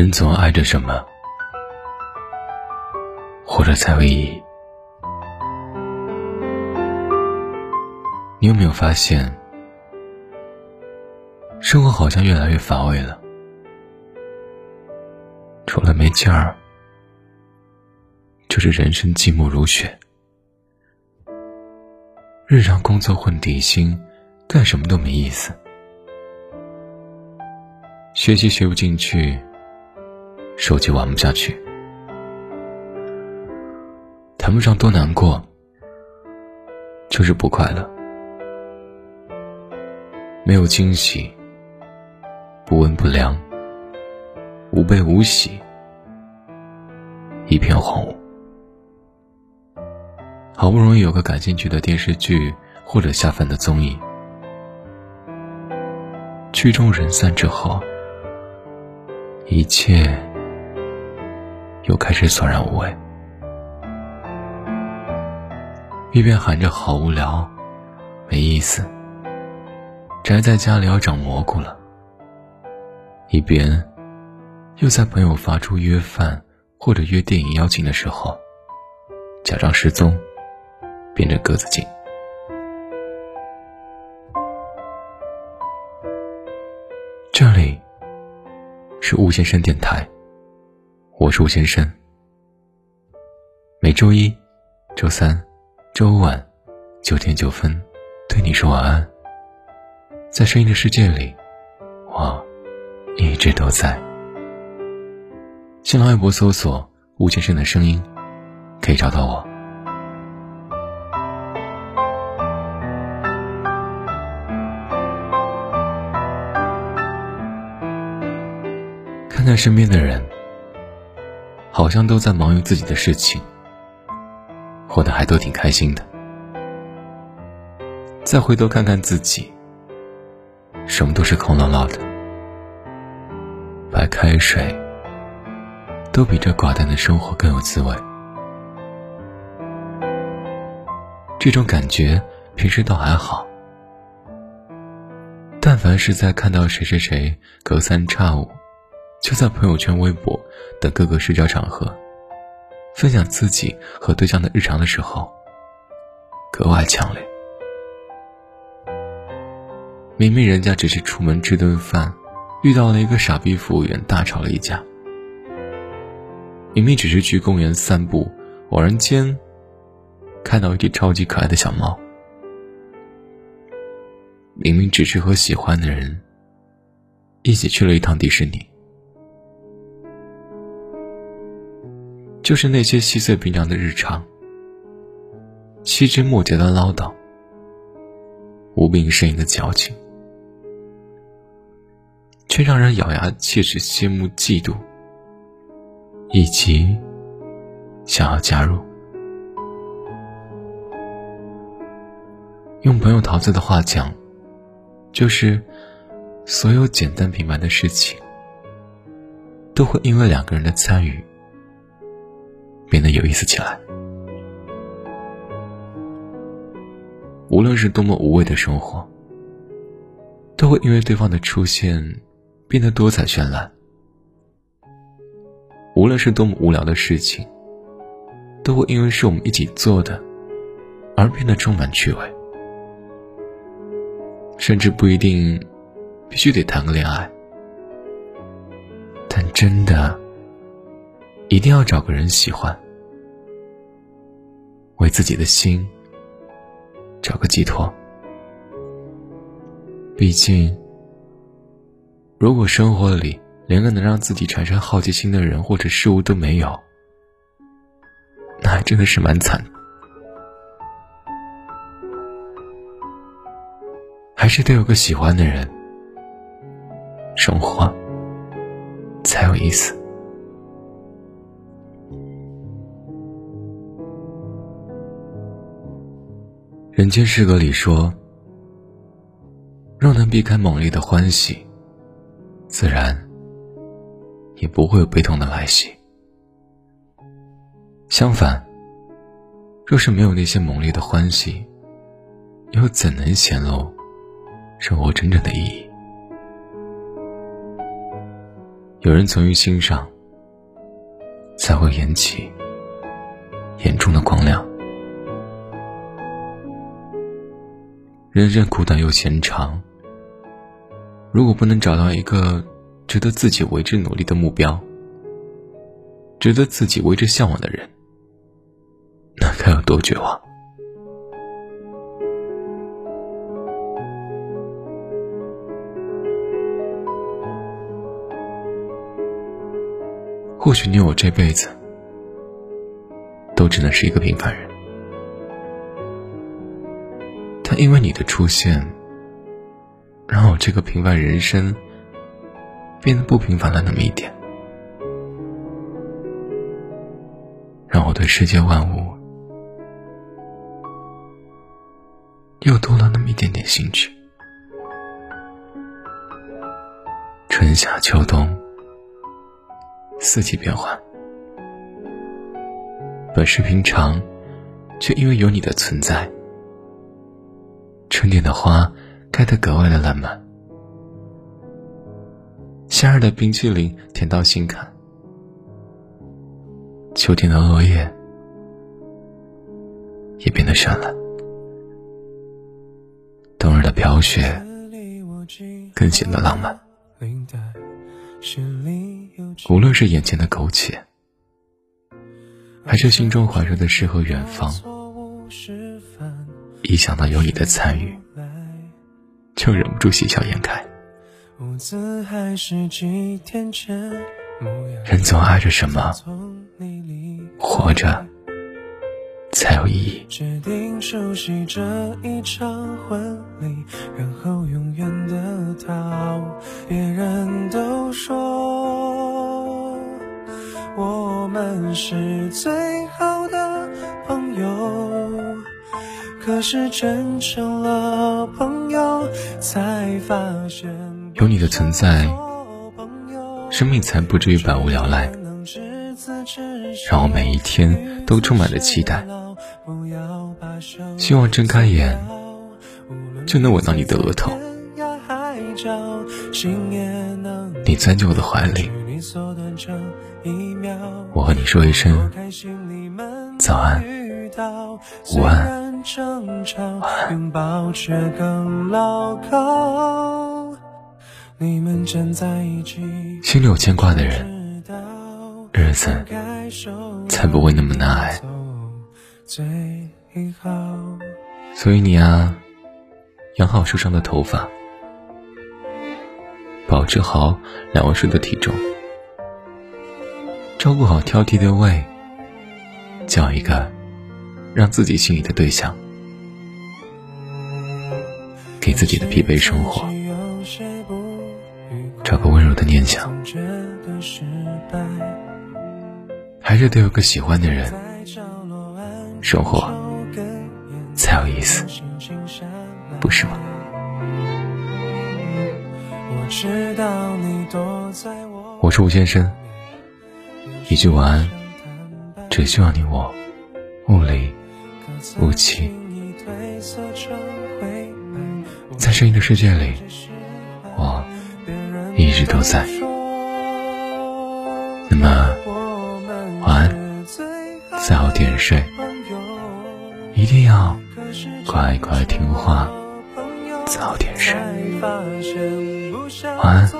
人总爱着什么，活着才有意义。你有没有发现，生活好像越来越乏味了？除了没劲儿，就是人生寂寞如雪。日常工作混底薪，干什么都没意思。学习学不进去，手机玩不下去，谈不上多难过，就是不快乐。没有惊喜，不温不凉，无悲无喜，一片荒芜。好不容易有个感兴趣的电视剧或者下饭的综艺，剧终人散之后，一切又开始索然无味。一边喊着好无聊，没意思。宅在家里要长蘑菇了，一边又在朋友发出约饭或者约电影邀请的时候，假装失踪，变成鸽子精。这里是吴先生电台，我是吴先生。每周一、周三、周五晚九点九分，对你说晚安。在声音的世界里，我一直都在。新浪微博搜索“吴先生的声音”，可以找到我。看看身边的人，好像都在忙于自己的事情，活得还都挺开心的。再回头看看自己。什么都是空落落的，白开水都比这寡淡的生活更有滋味。这种感觉平时倒还好，但凡是在看到谁谁谁隔三差五就在朋友圈、微博等各个社交场合分享自己和对象的日常的时候，格外强烈。明明人家只是出门吃顿饭，遇到了一个傻逼服务员，大吵了一架。明明只是去公园散步，偶然间看到一只超级可爱的小猫。明明只是和喜欢的人一起去了一趟迪士尼，就是那些细碎平常的日常，细枝末节的唠叨，无病呻吟的矫情。却让人咬牙切齿、羡慕、嫉妒，以及想要加入。用朋友桃子的话讲，就是所有简单平凡的事情，都会因为两个人的参与变得有意思起来。无论是多么无味的生活，都会因为对方的出现。变得多彩绚烂。无论是多么无聊的事情，都会因为是我们一起做的，而变得充满趣味。甚至不一定必须得谈个恋爱，但真的一定要找个人喜欢，为自己的心找个寄托。毕竟。如果生活里连个能让自己产生好奇心的人或者事物都没有，那还真的是蛮惨。还是得有个喜欢的人，生活才有意思。人间失格里说：“若能避开猛烈的欢喜。”自然，也不会有悲痛的来袭。相反，若是没有那些猛烈的欢喜，又怎能显露生活真正的意义？有人从于心上，才会引起眼中的光亮。人生苦短又闲长，如果不能找到一个值得自己为之努力的目标，值得自己为之向往的人，那该有多绝望？或许你我这辈子都只能是一个平凡人，但因为你的出现，让我这个平凡人生变得不平凡了那么一点，让我对世界万物又多了那么一点点兴趣。春夏秋冬。四季变换，本是平常，却因为有你的存在，春天的花开得格外的烂漫，夏日的冰淇淋甜到心坎，秋天的落叶也变得绚烂，冬日的飘雪更显得浪漫。无论是眼前的苟且，还是心中怀着的诗和远方，一想到有你的参与，就忍不住喜笑颜开。人总爱着什么，活着才有意义。别人都说。我们是最好可是真成了朋友，才发现有你的存在，生命才不至于百无聊赖，让我每一天都充满了期待。希望睁开眼就能吻到你的额头，你钻进我的怀里。我和你说一声早安，午安，晚安。心里有牵挂的人，日子才不会那么难挨。所以你啊，养好受伤的头发，保持好两位数的体重。照顾好挑剔的胃，叫一个让自己心仪的对象，给自己的疲惫生活找个温柔的念想，还是得有个喜欢的人，生活才有意思，不是吗？我是吴先生。一句晚安，只希望你我雾里雾气，在声音的世界里，我一直都在。那么晚安，早点睡，一定要乖乖听话，早点睡。晚安。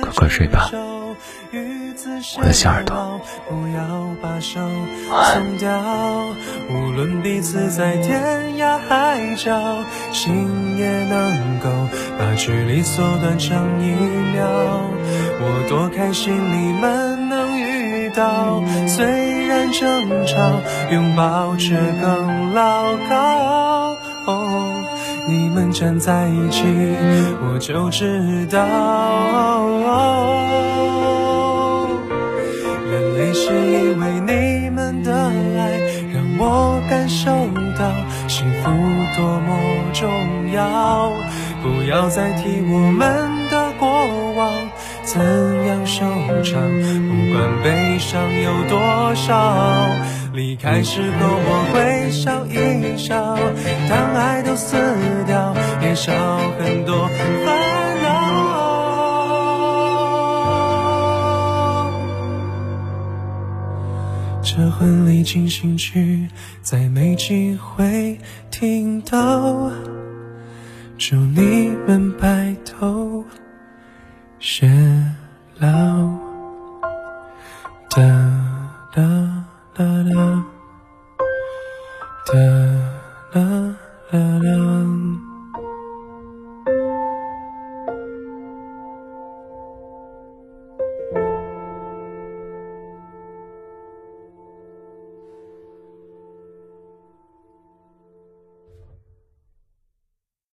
快快睡吧，我的小耳朵。晚安。无论彼此在天涯海角，心也能够把距离缩短成一秒。我多开心你们能遇到，虽然争吵，拥抱却更牢靠。你们站在一起，我就知道，眼泪是因为你们的爱，让我感受到幸福多么重要。不要再提我们的过往，怎样收场不管悲伤有多少离开时候我会笑一笑当爱都死掉也少很多烦恼。这婚礼进行曲再没机会听到祝你们白头。雪老哒哒哒哒哒哒哒哒。